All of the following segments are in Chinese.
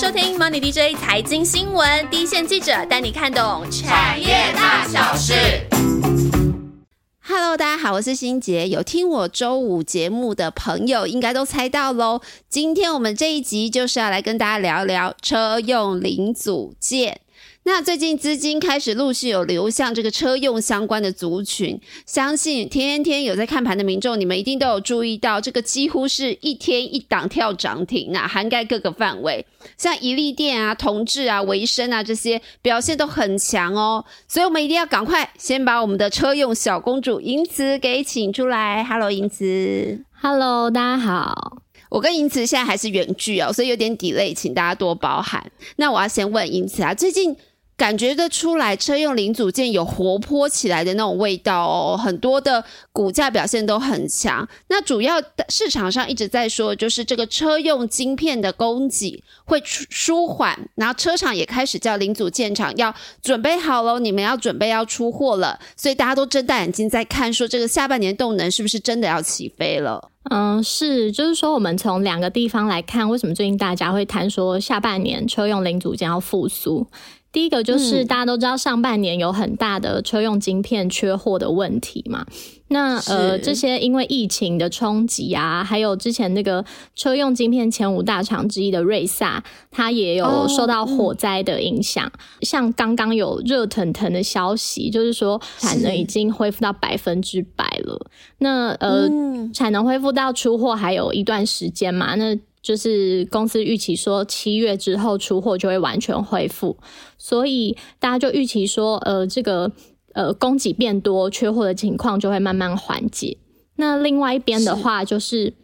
收听 Money DJ 财经新闻，第一线记者带你看懂产业大小事。Hello，大家好，我是欣杰。有听我周五节目的朋友，应该都猜到喽。今天我们这一集就是要来跟大家聊聊车用零组件。那最近资金开始陆续有流向这个车用相关的族群，相信天天有在看盘的民众，你们一定都有注意到，这个几乎是一天一档跳涨停啊，涵盖各个范围，像宜利电啊、同志啊、维生啊这些表现都很强哦，所以我们一定要赶快先把我们的车用小公主银慈给请出来。Hello，银慈。Hello，大家好。我跟银慈现在还是远距哦，所以有点 delay，请大家多包涵。那我要先问银慈啊，最近。感觉得出来，车用零组件有活泼起来的那种味道哦，很多的股价表现都很强。那主要市场上一直在说，就是这个车用晶片的供给会舒缓，然后车厂也开始叫零组件厂要准备好喽，你们要准备要出货了。所以大家都睁大眼睛在看，说这个下半年动能是不是真的要起飞了？嗯，是，就是说我们从两个地方来看，为什么最近大家会谈说下半年车用零组件要复苏？第一个就是大家都知道上半年有很大的车用晶片缺货的问题嘛，那呃这些因为疫情的冲击啊，还有之前那个车用晶片前五大厂之一的瑞萨，它也有受到火灾的影响。哦嗯、像刚刚有热腾腾的消息，就是说产能已经恢复到百分之百了。那呃、嗯、产能恢复到出货还有一段时间嘛？那就是公司预期说七月之后出货就会完全恢复，所以大家就预期说，呃，这个呃供给变多，缺货的情况就会慢慢缓解。那另外一边的话，就是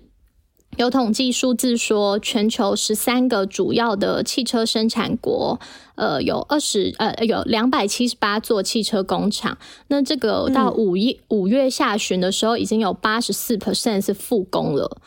有统计数字说，全球十三个主要的汽车生产国，呃，有二十呃有两百七十八座汽车工厂。那这个到五月五、嗯、月下旬的时候，已经有八十四 percent 是复工了。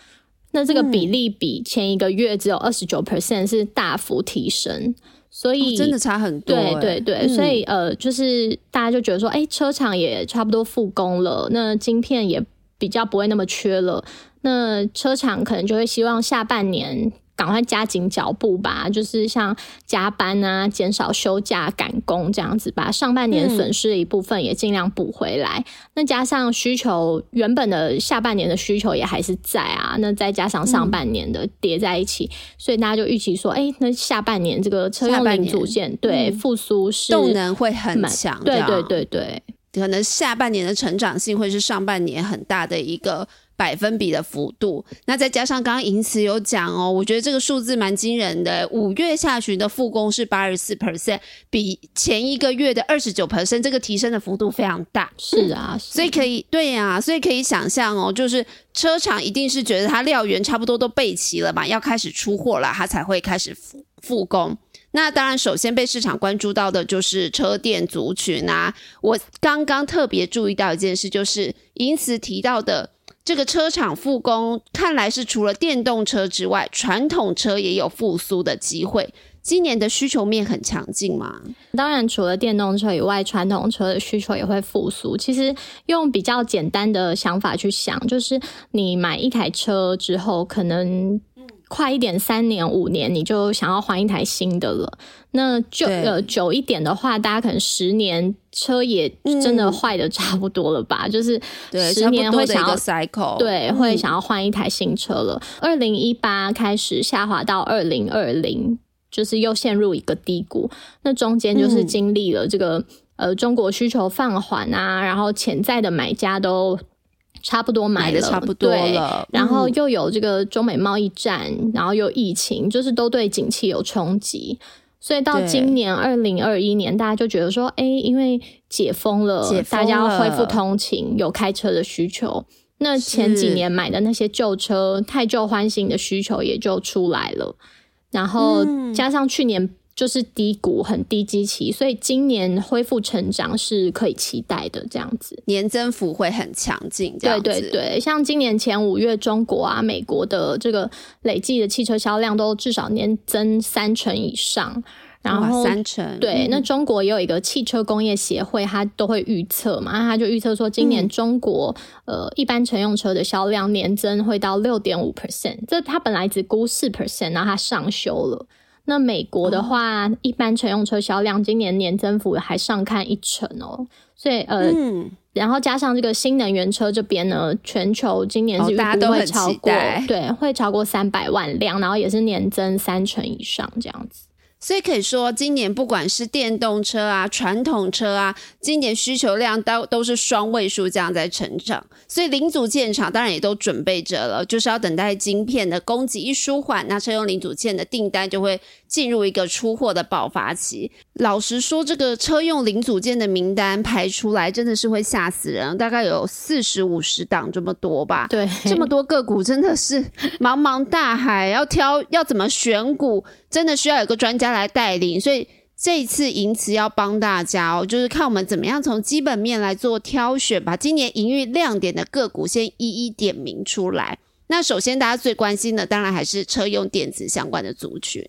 那这个比例比前一个月只有二十九 percent 是大幅提升，所以、哦、真的差很多。对对对，嗯、所以呃，就是大家就觉得说，哎、欸，车厂也差不多复工了，那晶片也比较不会那么缺了，那车厂可能就会希望下半年。赶快加紧脚步吧，就是像加班啊、减少休假、赶工这样子，把上半年损失的一部分也尽量补回来。嗯、那加上需求原本的下半年的需求也还是在啊，那再加上上半年的叠在一起，嗯、所以大家就预期说，哎、欸，那下半年这个车用零组件对复苏是动能会很强，对对对对，可能下半年的成长性会是上半年很大的一个。百分比的幅度，那再加上刚刚银慈有讲哦，我觉得这个数字蛮惊人的。五月下旬的复工是八十四 percent，比前一个月的二十九 percent，这个提升的幅度非常大。是啊，嗯、所以可以对呀、啊，所以可以想象哦，就是车厂一定是觉得它料源差不多都备齐了嘛，要开始出货了，它才会开始复复工。那当然，首先被市场关注到的就是车电族群啊。我刚刚特别注意到一件事，就是银慈提到的。这个车厂复工，看来是除了电动车之外，传统车也有复苏的机会。今年的需求面很强劲吗？当然，除了电动车以外，传统车的需求也会复苏。其实用比较简单的想法去想，就是你买一台车之后，可能快一点，三年五年你就想要换一台新的了。那就呃久一点的话，大家可能十年车也真的坏的差不多了吧？嗯、就是十年会想要 cycle，对，嗯、会想要换一台新车了。二零一八开始下滑到二零二零，就是又陷入一个低谷。那中间就是经历了这个、嗯、呃中国需求放缓啊，然后潜在的买家都。差不多买的差不多了，然后又有这个中美贸易战，嗯、然后又疫情，就是都对景气有冲击。所以到今年二零二一年，大家就觉得说，哎、欸，因为解封了，封了大家要恢复通勤，有开车的需求。那前几年买的那些旧车，太旧换新的需求也就出来了。然后加上去年就是低谷，很低基期，所以今年恢复成长是可以期待的。这样子，年增幅会很强劲。这样对对对，像今年前五月，中国啊、美国的这个累计的汽车销量都至少年增三成以上。然后三成对，嗯那中国也有一个汽车工业协会，它都会预测嘛，它就预测说今年中国、嗯、呃一般乘用车的销量年增会到六点五 percent，这它本来只估四 percent，然后它上修了。那美国的话，一般乘用车销量今年年增幅还上看一成哦，所以呃，然后加上这个新能源车这边呢，全球今年是大家都会超过，对，会超过三百万辆，然后也是年增三成以上这样子。所以可以说，今年不管是电动车啊、传统车啊，今年需求量都都是双位数这样在成长。所以零组件厂当然也都准备着了，就是要等待晶片的供给一舒缓，那车用零组件的订单就会进入一个出货的爆发期。老实说，这个车用零组件的名单排出来，真的是会吓死人，大概有四十五十档这么多吧？对，这么多个股真的是茫茫大海，要挑要怎么选股？真的需要有个专家来带领，所以这一次银慈要帮大家哦，就是看我们怎么样从基本面来做挑选，把今年营运亮点的个股先一一点名出来。那首先大家最关心的，当然还是车用电子相关的族群。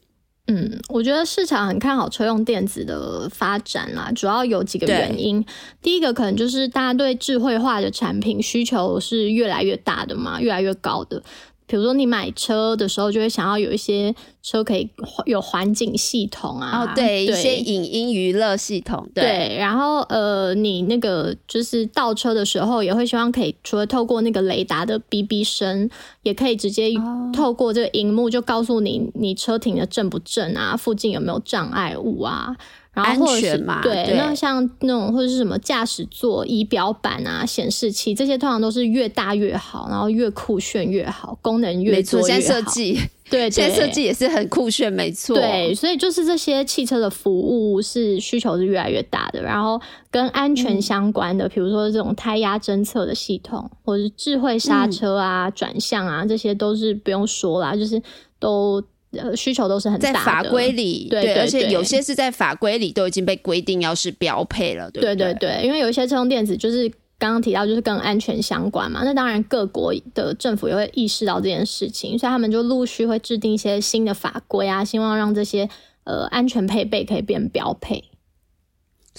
嗯，我觉得市场很看好车用电子的发展啦，主要有几个原因。第一个可能就是大家对智慧化的产品需求是越来越大的嘛，越来越高的。比如说，你买车的时候就会想要有一些车可以有环境系统啊，哦，对，一些影音娱乐系统，对。然后，呃，你那个就是倒车的时候，也会希望可以除了透过那个雷达的哔哔声，也可以直接透过这个荧幕就告诉你你车停的正不正啊，附近有没有障碍物啊。安全嘛？对，那像那种或者是什么驾驶座仪表板啊、显示器这些，通常都是越大越好，然后越酷炫越好，功能越多越好。设计对，现在设 计也是很酷炫，没错。对，所以就是这些汽车的服务是需求是越来越大的，然后跟安全相关的，比如说这种胎压侦测的系统，或者是智慧刹车啊、转向啊，这些都是不用说啦，就是都。呃，需求都是很大在法规里，对，而且有些是在法规里都已经被规定要是标配了，对对对，因为有一些车用电子就是刚刚提到，就是跟安全相关嘛。那当然各国的政府也会意识到这件事情，所以他们就陆续会制定一些新的法规啊，希望让这些呃安全配备可以变标配。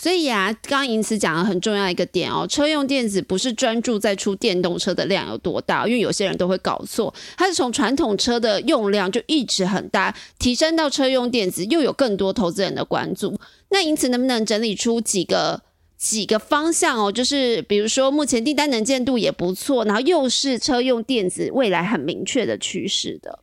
所以啊，刚刚银慈讲了很重要一个点哦，车用电子不是专注在出电动车的量有多大，因为有些人都会搞错，它是从传统车的用量就一直很大，提升到车用电子，又有更多投资人的关注。那因此能不能整理出几个几个方向哦？就是比如说目前订单能见度也不错，然后又是车用电子未来很明确的趋势的。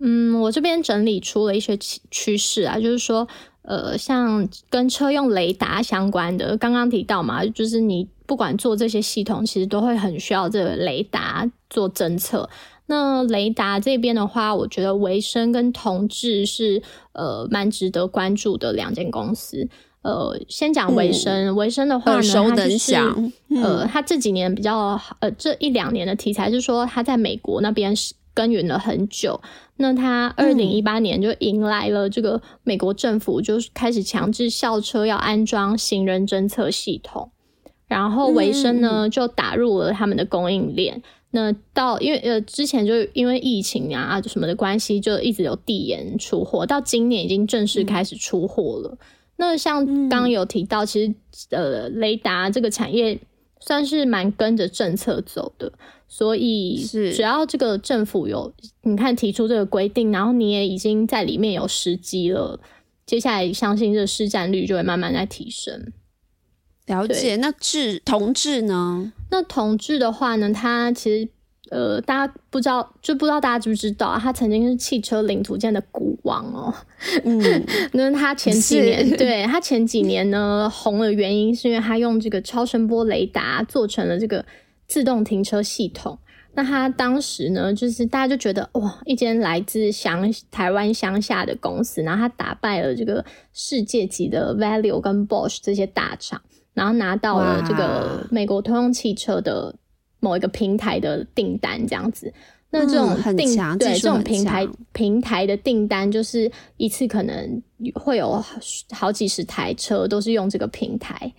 嗯，我这边整理出了一些趋势啊，就是说。呃，像跟车用雷达相关的，刚刚提到嘛，就是你不管做这些系统，其实都会很需要这个雷达做侦测。那雷达这边的话，我觉得维生跟同志是呃蛮值得关注的两间公司。呃，先讲维生，维生的话呢，它就是呃，它这几年比较呃这一两年的题材是说，他在美国那边是耕耘了很久。那他二零一八年就迎来了这个美国政府，就是开始强制校车要安装行人侦测系统，然后维生呢就打入了他们的供应链。那到因为呃之前就因为疫情啊什么的关系，就一直有递延出货，到今年已经正式开始出货了。那像刚刚有提到，其实呃雷达这个产业算是蛮跟着政策走的。所以是只要这个政府有你看提出这个规定，然后你也已经在里面有时机了，接下来相信这市占率就会慢慢在提升。了解，那治同志呢？那同志的话呢，它其实呃，大家不知道，就不知道大家知不知道啊？它曾经是汽车零组件的股王哦。嗯，那他前几年，对他前几年呢红的原因，是因为他用这个超声波雷达做成了这个。自动停车系统，那他当时呢，就是大家就觉得哇，一间来自乡台湾乡下的公司，然后他打败了这个世界级的 Value 跟 Bosch 这些大厂，然后拿到了这个美国通用汽车的某一个平台的订单，这样子。那这种订对这种平台平台的订单，就是一次可能会有好几十台车都是用这个平台。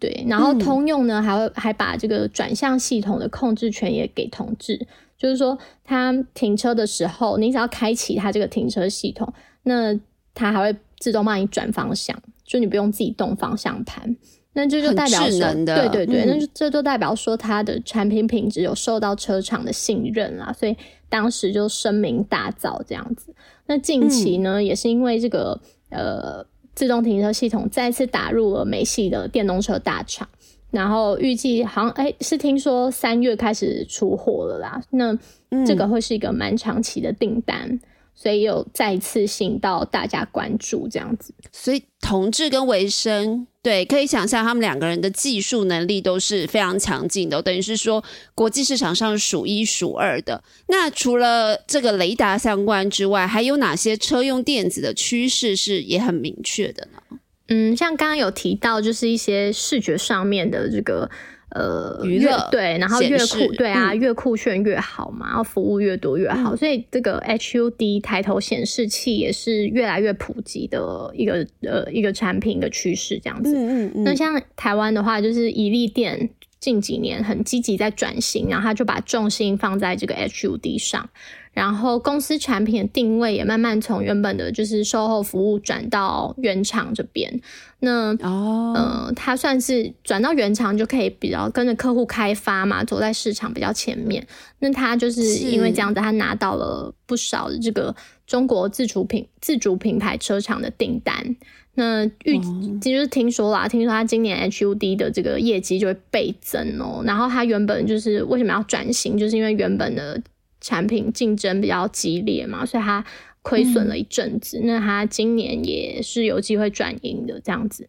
对，然后通用呢，还会还把这个转向系统的控制权也给同志，就是说，他停车的时候，你只要开启它这个停车系统，那它还会自动帮你转方向，就你不用自己动方向盘。那这就代表说，对对对，那就这就代表说，它的产品品质有受到车厂的信任啦，所以当时就声名大噪这样子。那近期呢，也是因为这个呃自动停车系统再次打入了美系的电动车大厂，然后预计好像哎是听说三月开始出货了啦。那这个会是一个蛮长期的订单。所以有再次性到大家关注这样子，所以同志跟维生，对，可以想象他们两个人的技术能力都是非常强劲的，等于是说国际市场上数一数二的。那除了这个雷达相关之外，还有哪些车用电子的趋势是也很明确的呢？嗯，像刚刚有提到，就是一些视觉上面的这个。呃，娱乐对，然后越酷对啊，越酷炫越好嘛，然后服务越多越好，所以这个 HUD 抬头显示器也是越来越普及的一个呃一个产品的趋势这样子。嗯嗯嗯。那像台湾的话，就是一立店近几年很积极在转型，然后他就把重心放在这个 HUD 上。然后公司产品的定位也慢慢从原本的就是售后服务转到原厂这边。那哦，呃，它算是转到原厂就可以比较跟着客户开发嘛，走在市场比较前面。那他就是因为这样子，他拿到了不少的这个中国自主品自主品牌车厂的订单。那预其实听说啦，听说他今年 HUD 的这个业绩就会倍增哦。然后他原本就是为什么要转型，就是因为原本的。产品竞争比较激烈嘛，所以他亏损了一阵子。那他今年也是有机会转盈的这样子。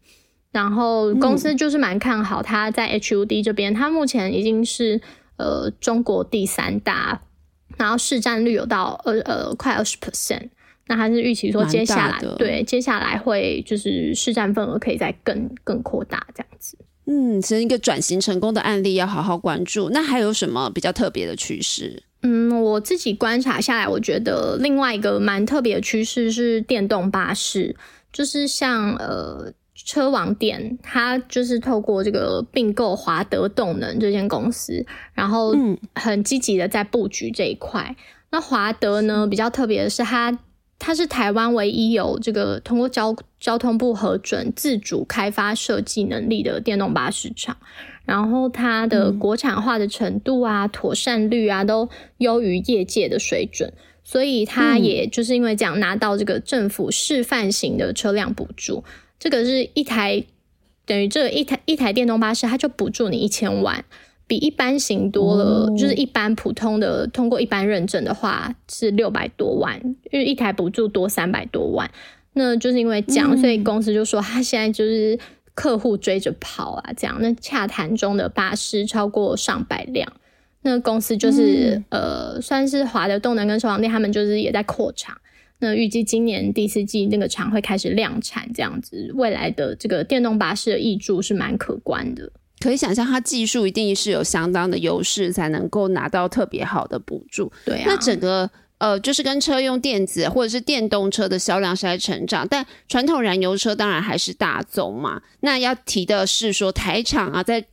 然后公司就是蛮看好他在 HUD 这边，他目前已经是呃中国第三大，然后市占率有到呃呃快二十 percent。那还是预期说接下来对接下来会就是市占份额可以再更更扩大这样子。嗯，是一个转型成功的案例，要好好关注。那还有什么比较特别的趋势？嗯，我自己观察下来，我觉得另外一个蛮特别的趋势是电动巴士，就是像呃车网店，它就是透过这个并购华德动能这间公司，然后很积极的在布局这一块。那华德呢，比较特别的是，它它是台湾唯一有这个通过交交通部核准自主开发设计能力的电动巴士厂。然后它的国产化的程度啊、妥善率啊，都优于业界的水准，所以它也就是因为这样拿到这个政府示范型的车辆补助，这个是一台等于这一台一台电动巴士，它就补助你一千万，比一般型多了，就是一般普通的通过一般认证的话是六百多万，因为一台补助多三百多万，那就是因为这样，所以公司就说他现在就是。客户追着跑啊，这样那洽谈中的巴士超过上百辆，那公司就是呃，算是华的动能跟车王店，他们就是也在扩厂。那预计今年第四季那个厂会开始量产，这样子未来的这个电动巴士的益助是蛮可观的。可以想象，它技术一定是有相当的优势，才能够拿到特别好的补助。对啊，那整个。呃，就是跟车用电子或者是电动车的销量是在成长，但传统燃油车当然还是大宗嘛。那要提的是说，台厂啊，在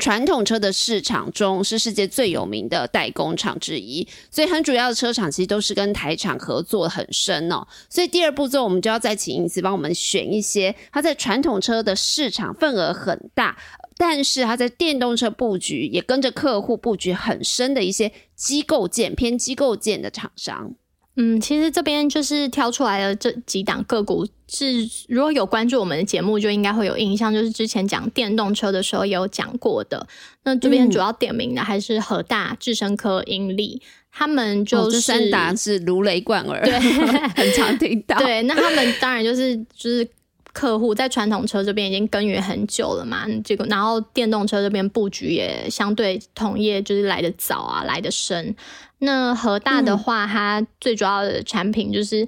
传统车的市场中是世界最有名的代工厂之一，所以很主要的车厂其实都是跟台厂合作很深哦。所以第二步骤，我们就要再请英子帮我们选一些它在传统车的市场份额很大。但是它在电动车布局也跟着客户布局很深的一些机构件偏机构件的厂商，嗯，其实这边就是挑出来的这几档个股是，如果有关注我们的节目，就应该会有印象，就是之前讲电动车的时候也有讲过的。那这边主要点名的还是和大、智深科、英利，他们就是三大是如雷贯耳，对，很常听到。对，那他们当然就是就是。客户在传统车这边已经耕耘很久了嘛，这个然后电动车这边布局也相对同业就是来的早啊，来的深。那和大的话，它最主要的产品就是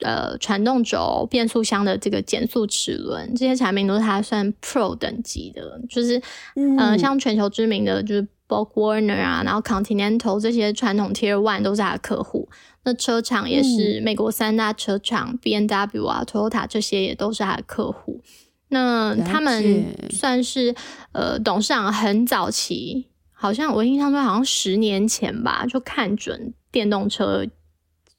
呃传动轴、变速箱的这个减速齿轮，这些产品都是它算 Pro 等级的，就是嗯像全球知名的就是 b o g Warner 啊，然后 Continental 这些传统 Tier One 都是它的客户。那车厂也是美国三大车厂，B N W 啊，Toyota 这些也都是它的客户。那他们算是呃，董事长很早期，好像我印象中好像十年前吧，就看准电动车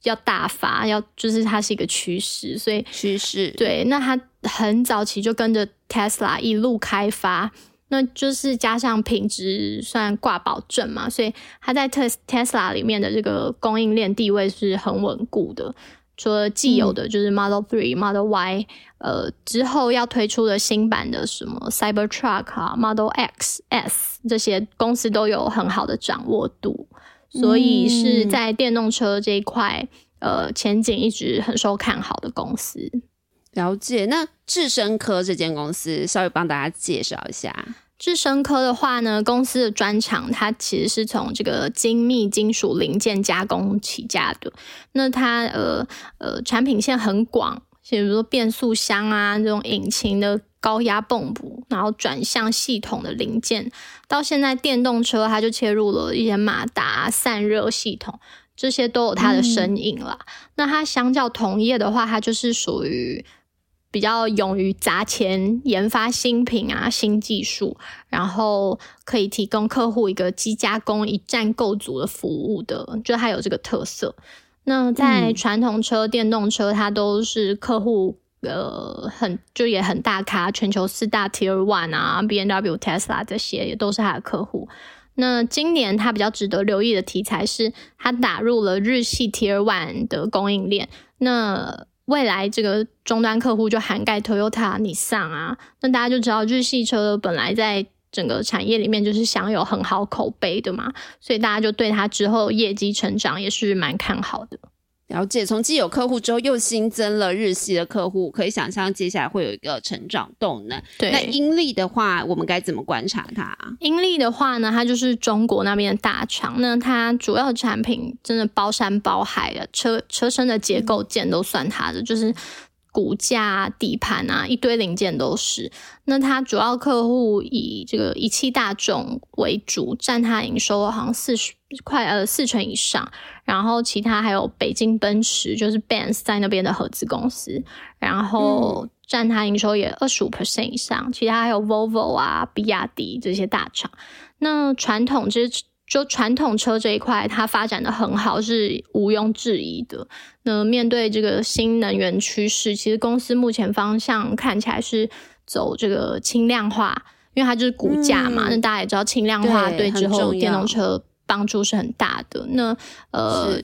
要大发，要就是它是一个趋势，所以趋势对。那它很早期就跟着 Tesla 一路开发。那就是加上品质算挂保证嘛，所以它在特 Tesla 里面的这个供应链地位是很稳固的。除了既有的就是 Model Three、Model Y，呃，之后要推出的新版的什么 Cybertruck 啊、Model X、S 这些公司都有很好的掌握度，所以是在电动车这一块，呃，前景一直很受看好的公司。了解。那智深科这间公司，稍微帮大家介绍一下。智深科的话呢，公司的专长它其实是从这个精密金属零件加工起家的。那它呃呃产品线很广，比如说变速箱啊这种引擎的高压泵补，然后转向系统的零件，到现在电动车它就切入了一些马达散热系统，这些都有它的身影啦。那它相较同业的话，它就是属于。比较勇于砸钱研发新品啊、新技术，然后可以提供客户一个机加工一站购足的服务的，就它有这个特色。那在传统车、电动车，它都是客户呃很就也很大咖，全球四大 Tier One 啊，B N W、Tesla 这些也都是它的客户。那今年它比较值得留意的题材是，它打入了日系 Tier One 的供应链。那未来这个终端客户就涵盖 Toyota、Nissan 啊，那大家就知道日系车本来在整个产业里面就是享有很好口碑的嘛，所以大家就对它之后业绩成长也是蛮看好的。了解，从既有客户之后又新增了日系的客户，可以想象接下来会有一个成长动能。对，那英利的话，我们该怎么观察它？英利的话呢，它就是中国那边的大厂，那它主要的产品真的包山包海的，车车身的结构件都算它的，就是。骨架、底盘啊，一堆零件都是。那它主要客户以这个一汽大众为主，占它营收好像四十快呃四成以上。然后其他还有北京奔驰，就是 Benz 在那边的合资公司，然后占它营收也二十五 percent 以上。其他还有 Volvo 啊、比亚迪这些大厂。那传统这就传统车这一块，它发展的很好，是毋庸置疑的。那面对这个新能源趋势，其实公司目前方向看起来是走这个轻量化，因为它就是骨架嘛。那大家也知道，轻量化对之后电动车帮助是很大的。那呃，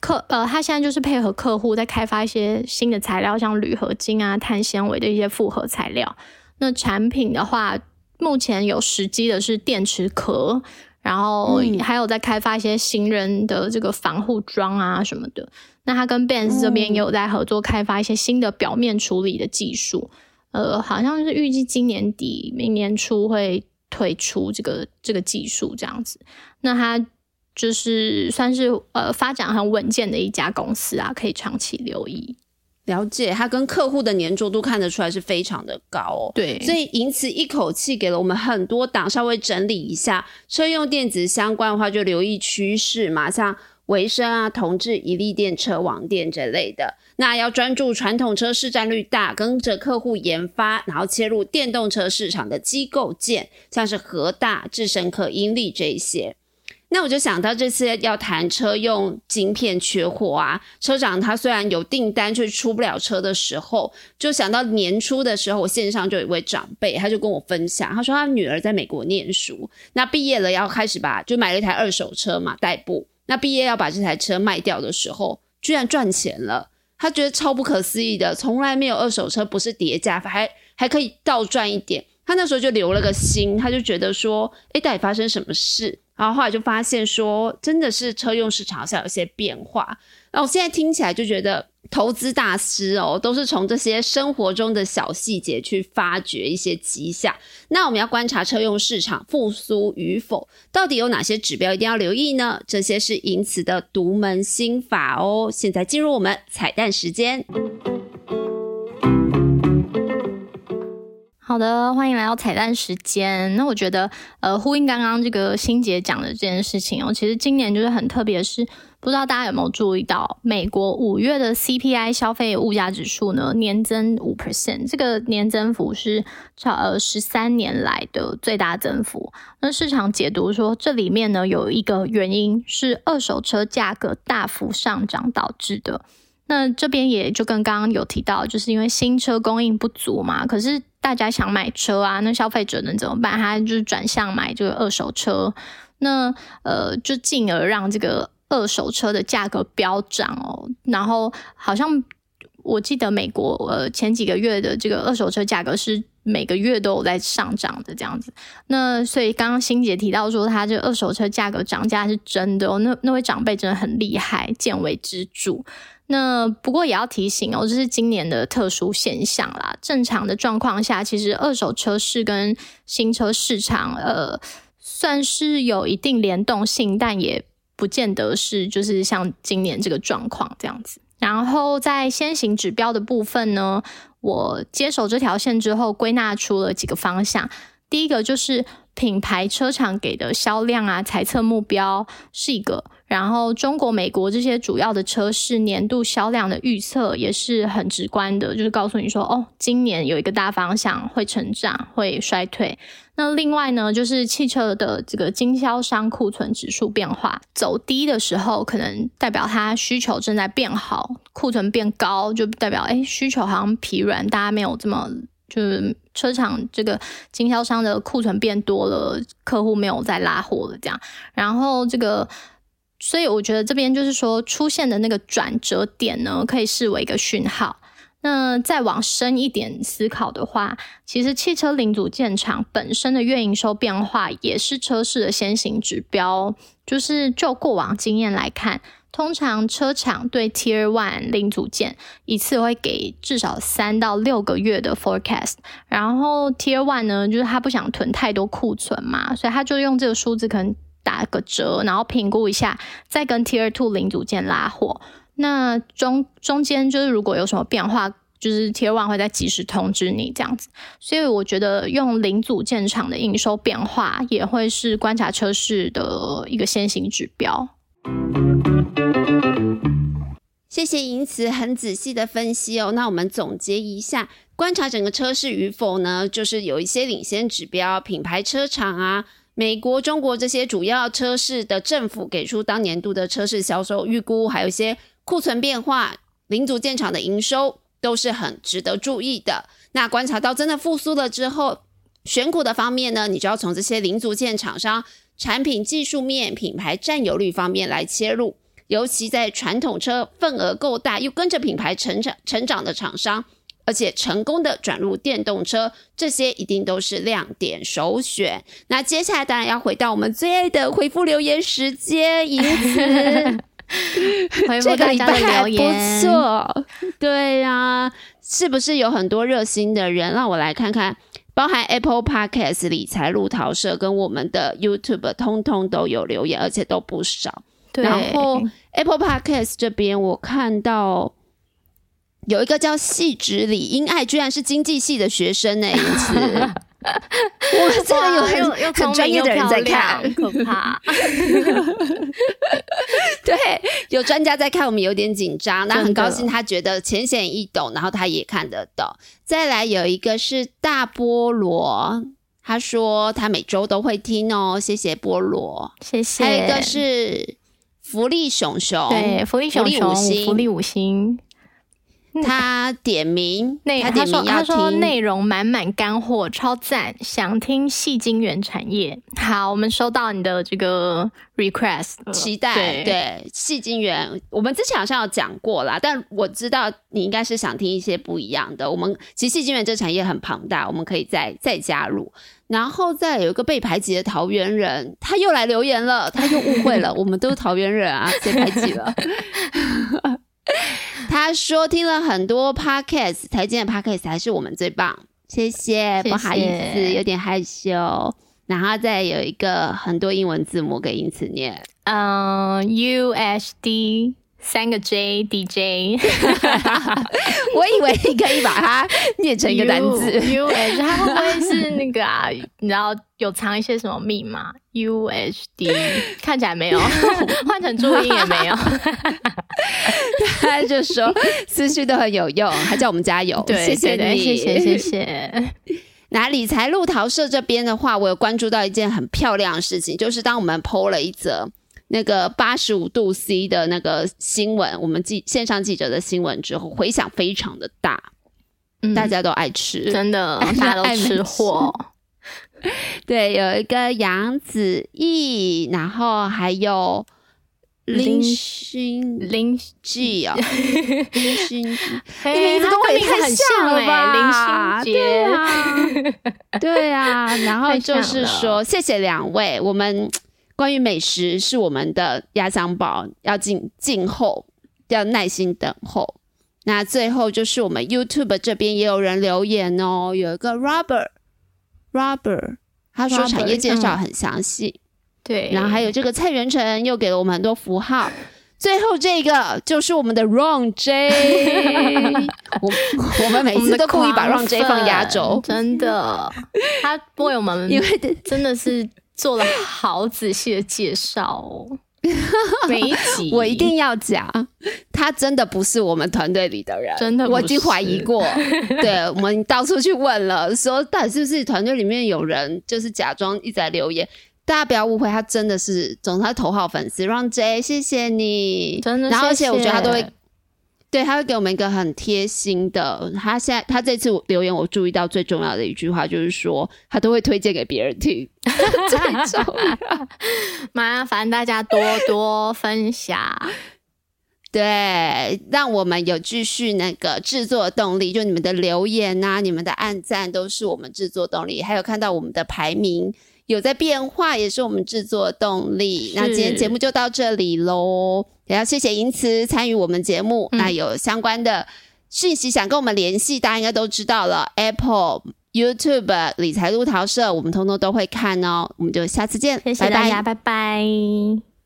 客呃，他现在就是配合客户在开发一些新的材料，像铝合金啊、碳纤维的一些复合材料。那产品的话，目前有实机的是电池壳。然后还有在开发一些行人的这个防护装啊什么的。那他跟 Benz 这边也有在合作开发一些新的表面处理的技术。呃，好像是预计今年底、明年初会推出这个这个技术这样子。那它就是算是呃发展很稳健的一家公司啊，可以长期留意。了解，它跟客户的粘着度看得出来是非常的高哦。对，所以因此一口气给了我们很多档，稍微整理一下车用电子相关的话，就留意趋势嘛，像维生啊、同志、一力电、车网电这类的。那要专注传统车市占率大，跟着客户研发，然后切入电动车市场的机构件，像是和大、智深科、英利这一些。那我就想到这次要谈车用晶片缺货啊，车长他虽然有订单却出不了车的时候，就想到年初的时候，我线上就有一位长辈，他就跟我分享，他说他女儿在美国念书，那毕业了要开始把就买了一台二手车嘛代步，那毕业要把这台车卖掉的时候，居然赚钱了，他觉得超不可思议的，从来没有二手车不是叠价，还还可以倒赚一点，他那时候就留了个心，他就觉得说，哎，到底发生什么事？然后后来就发现说，真的是车用市场上有些变化。那我现在听起来就觉得，投资大师哦，都是从这些生活中的小细节去发掘一些迹象。那我们要观察车用市场复苏与否，到底有哪些指标一定要留意呢？这些是银词的独门心法哦。现在进入我们彩蛋时间。好的，欢迎来到彩蛋时间。那我觉得，呃，呼应刚刚这个欣姐讲的这件事情哦，其实今年就是很特别，是不知道大家有没有注意到，美国五月的 CPI 消费物价指数呢年增五 percent，这个年增幅是超呃十三年来的最大增幅。那市场解读说，这里面呢有一个原因是二手车价格大幅上涨导致的。那这边也就跟刚刚有提到，就是因为新车供应不足嘛，可是大家想买车啊，那消费者能怎么办？他就是转向买这个二手车，那呃，就进而让这个二手车的价格飙涨哦，然后好像我记得美国呃前几个月的这个二手车价格是每个月都有在上涨的这样子。那所以刚刚欣姐提到说，它这二手车价格涨价是真的哦，那那位长辈真的很厉害，见微知著。那不过也要提醒哦，这是今年的特殊现象啦。正常的状况下，其实二手车市跟新车市场呃算是有一定联动性，但也。不见得是就是像今年这个状况这样子。然后在先行指标的部分呢，我接手这条线之后，归纳出了几个方向。第一个就是品牌车厂给的销量啊，猜测目标是一个。然后中国、美国这些主要的车市年度销量的预测也是很直观的，就是告诉你说，哦，今年有一个大方向会成长，会衰退。那另外呢，就是汽车的这个经销商库存指数变化走低的时候，可能代表它需求正在变好；库存变高，就代表哎需求好像疲软，大家没有这么就是车厂这个经销商的库存变多了，客户没有再拉货了这样。然后这个，所以我觉得这边就是说出现的那个转折点呢，可以视为一个讯号。那再往深一点思考的话，其实汽车零组件厂本身的月营收变化也是车市的先行指标。就是就过往经验来看，通常车厂对 Tier One 零组件一次会给至少三到六个月的 forecast，然后 Tier One 呢，就是他不想囤太多库存嘛，所以他就用这个数字可能打个折，然后评估一下，再跟 Tier Two 零组件拉货。那中中间就是如果有什么变化，就是 Tier One 会再及时通知你这样子，所以我觉得用零组件厂的营收变化也会是观察车市的一个先行指标。谢谢银慈很仔细的分析哦。那我们总结一下，观察整个车市与否呢，就是有一些领先指标，品牌车厂啊，美国、中国这些主要车市的政府给出当年度的车市销售预估，还有一些。库存变化、零组件厂的营收都是很值得注意的。那观察到真的复苏了之后，选股的方面呢，你就要从这些零组件厂商产品技术面、品牌占有率方面来切入。尤其在传统车份额够大又跟着品牌成长成长的厂商，而且成功的转入电动车，这些一定都是亮点首选。那接下来当然要回到我们最爱的回复留言时间，因此。这个礼拜还不错，对呀，是不是有很多热心的人？让我来看看，包含 Apple Podcast 理财路桃社跟我们的 YouTube，通通都有留言，而且都不少。然后 Apple Podcast 这边，我看到有一个叫细直李英爱，居然是经济系的学生呢，因此。我这个有很很专业的人在看，可怕。对，有专家在看，我们有点紧张。那很高兴，他觉得浅显易懂，然后他也看得懂。再来有一个是大菠萝，他说他每周都会听哦，谢谢菠萝，谢谢。还有一个是福利熊熊，对，福利熊熊，福利五星。他点名，他点名要听，内容满满干货，超赞，想听细晶圆产业。好，我们收到你的这个 request，期待。对，细晶圆，我们之前好像有讲过啦，但我知道你应该是想听一些不一样的。我们其实细晶圆这产业很庞大，我们可以再再加入。然后再有一个被排挤的桃园人，他又来留言了，他又误会了，我们都是桃园人啊，被排挤了。他说听了很多 podcast，台建的 podcast 还是我们最棒，谢谢，不好意思，有点害羞。然后再有一个很多英文字母给因此念，嗯，U S D。三个 J D J，我以为你可以把它念成一个单字 U H，它会不会是那个啊？你知道有藏一些什么密码？U H D 看起来没有，换成注音也没有。他就说思绪都很有用，还叫我们加油。对，谢谢你，谢谢谢谢。那理财路桃社这边的话，我有关注到一件很漂亮的事情，就是当我们 PO 了一则。那个八十五度 C 的那个新闻，我们记线上记者的新闻之后，回响非常的大，大家都爱吃，真的，大家都吃货。对，有一个杨子毅，然后还有林心林记哦，林心记，嘿名字跟我也太像了哎、吧？林心杰，啊，对啊，然后就是了说，谢谢两位，我们关于美食是我们的压箱宝，要静静候，要耐心等候。那最后就是我们 YouTube 这边也有人留言哦，有一个 Robert Robert，他说产业介绍嗯很详细，对，然后还有这个蔡元成又给了我们很多符号。最后这个就是我们的 Ron J，我我们每次都故意把狂 Ron J 放压粉轴，真的，他为我们 因为真的是做了好仔细的介绍哦，每一集。我一定要讲，他真的不是我们团队里的人，真的我已经怀疑过。对，我们到处去问了，说到底是不是团队里面有人就是假装一直在留言。大家不要误会，他真的是总是他头号粉丝，让 J，谢谢你，真的然后而且我觉得他都会对他会给我们一个很贴心的。他现在他这次留言，我注意到最重要的一句话就是说，他都会推荐给别人听，最重要。麻烦大家多多分享。对，让我们有继续那个制作的动力，就你们的留言啊，你们的按赞都是我们制作动力，还有看到我们的排名有在变化，也是我们制作的动力。那今天节目就到这里喽，也要谢谢银慈参与我们节目。嗯那有相关的讯息想跟我们联系，大家应该都知道了，Apple、YouTube、理财路淘社，我们通通都会看哦。我们就下次见，谢谢拜拜大家，拜拜